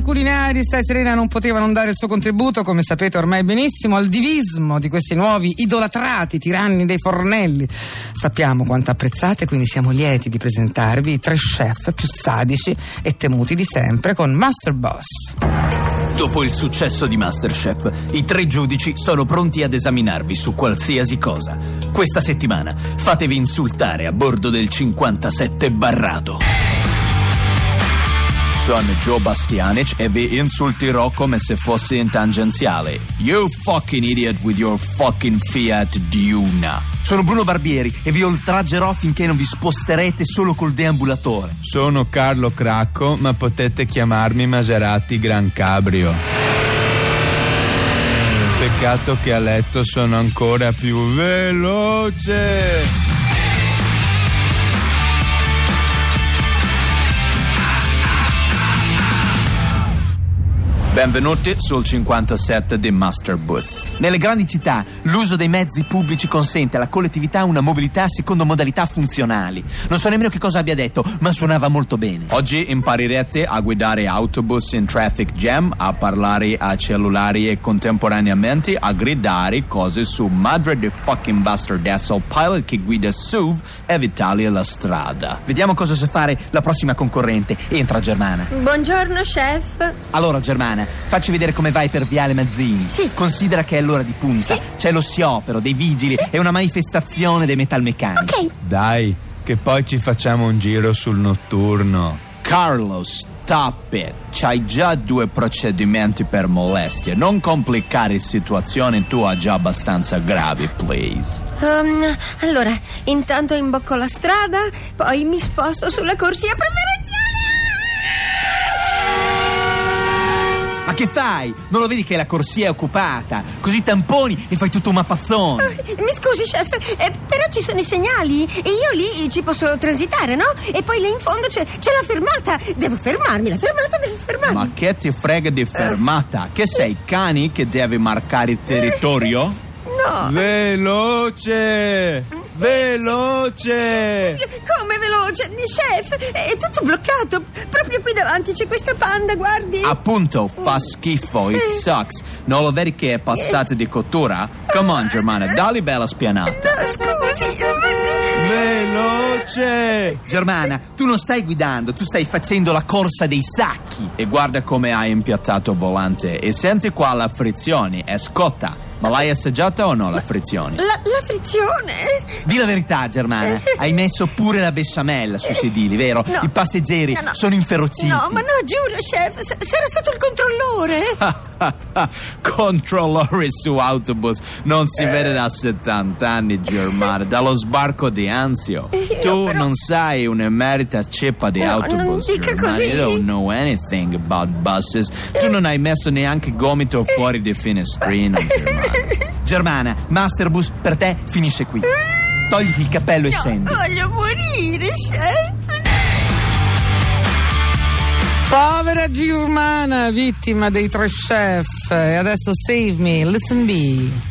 amanti culinari, stai serena non poteva non dare il suo contributo, come sapete ormai benissimo, al divismo di questi nuovi idolatrati tiranni dei fornelli. Sappiamo quanto apprezzate, quindi siamo lieti di presentarvi i tre chef più sadici e temuti di sempre con Master Boss. Dopo il successo di Masterchef, i tre giudici sono pronti ad esaminarvi su qualsiasi cosa. Questa settimana fatevi insultare a bordo del 57 Barrato. Sono Joe Bastianic e vi insulterò come se fossi in tangenziale. You fucking idiot with your fucking Fiat Duna. Sono Bruno Barbieri e vi oltraggerò finché non vi sposterete solo col deambulatore. Sono Carlo Cracco, ma potete chiamarmi Maserati Gran Cabrio. Peccato che a letto sono ancora più veloce. Benvenuti sul 57 di Masterbus. Nelle grandi città l'uso dei mezzi pubblici consente alla collettività una mobilità secondo modalità funzionali. Non so nemmeno che cosa abbia detto, ma suonava molto bene. Oggi imparerete a guidare autobus in traffic jam, a parlare a cellulari e contemporaneamente a gridare cose su Madre di fucking bastard asshole pilot che guida SUV e Vitalia la strada. Vediamo cosa sa fare la prossima concorrente. Entra Germana. Buongiorno, chef. Allora Germana, facci vedere come vai per Viale Mazzini. Sì. Considera che è l'ora di punta. Sì. C'è lo sciopero dei vigili e una manifestazione dei metalmeccanici. Ok. Dai, che poi ci facciamo un giro sul notturno. Carlo, stop it. C'hai già due procedimenti per molestie. Non complicare situazioni tu ha già abbastanza gravi, please. Um, allora, intanto imbocco la strada, poi mi sposto sulla corsia preferenziale. Ma che fai? Non lo vedi che la corsia è occupata? Così tamponi e fai tutto un mappazzone. Mi scusi, chef, eh, però ci sono i segnali e io lì ci posso transitare, no? E poi là in fondo c'è, c'è la fermata. Devo fermarmi, la fermata devo fermarmi. Ma che ti frega di fermata? Che sei cani che devi marcare il territorio? No. Veloce! Veloce! Come veloce? Chef, è tutto bloccato. Proprio qui davanti c'è questa panda, guardi. Appunto, fa schifo, it sucks. Non lo vedi che è passata di cottura? Come on, Germana, dali bella spianata. No, scusi. Veloce! Germana, tu non stai guidando, tu stai facendo la corsa dei sacchi. E guarda come hai impiattato il volante. E senti qua la frizione, è scotta. Ma l'hai assaggiata o no la frizione? La, la frizione. Di la verità, Germana, hai messo pure la besciamella sui sedili, vero? No. I passeggeri No, no. sono inferociti. No, ma no, giuro, chef, s- sarà stato il controllore. Controllori su autobus non si vede da 70 anni, Germana, dallo sbarco di Anzio. Tu però- non sai un'emerita ceppa di No, autobus, così. You don't know anything about buses. Tu non hai messo neanche gomito fuori di finestrino, Germana. Germana, Masterbus per te finisce qui. Togliti il cappello e No, scendi. voglio morire, chef. Povera Giurmana, vittima dei tre chef. E adesso save me, listen be.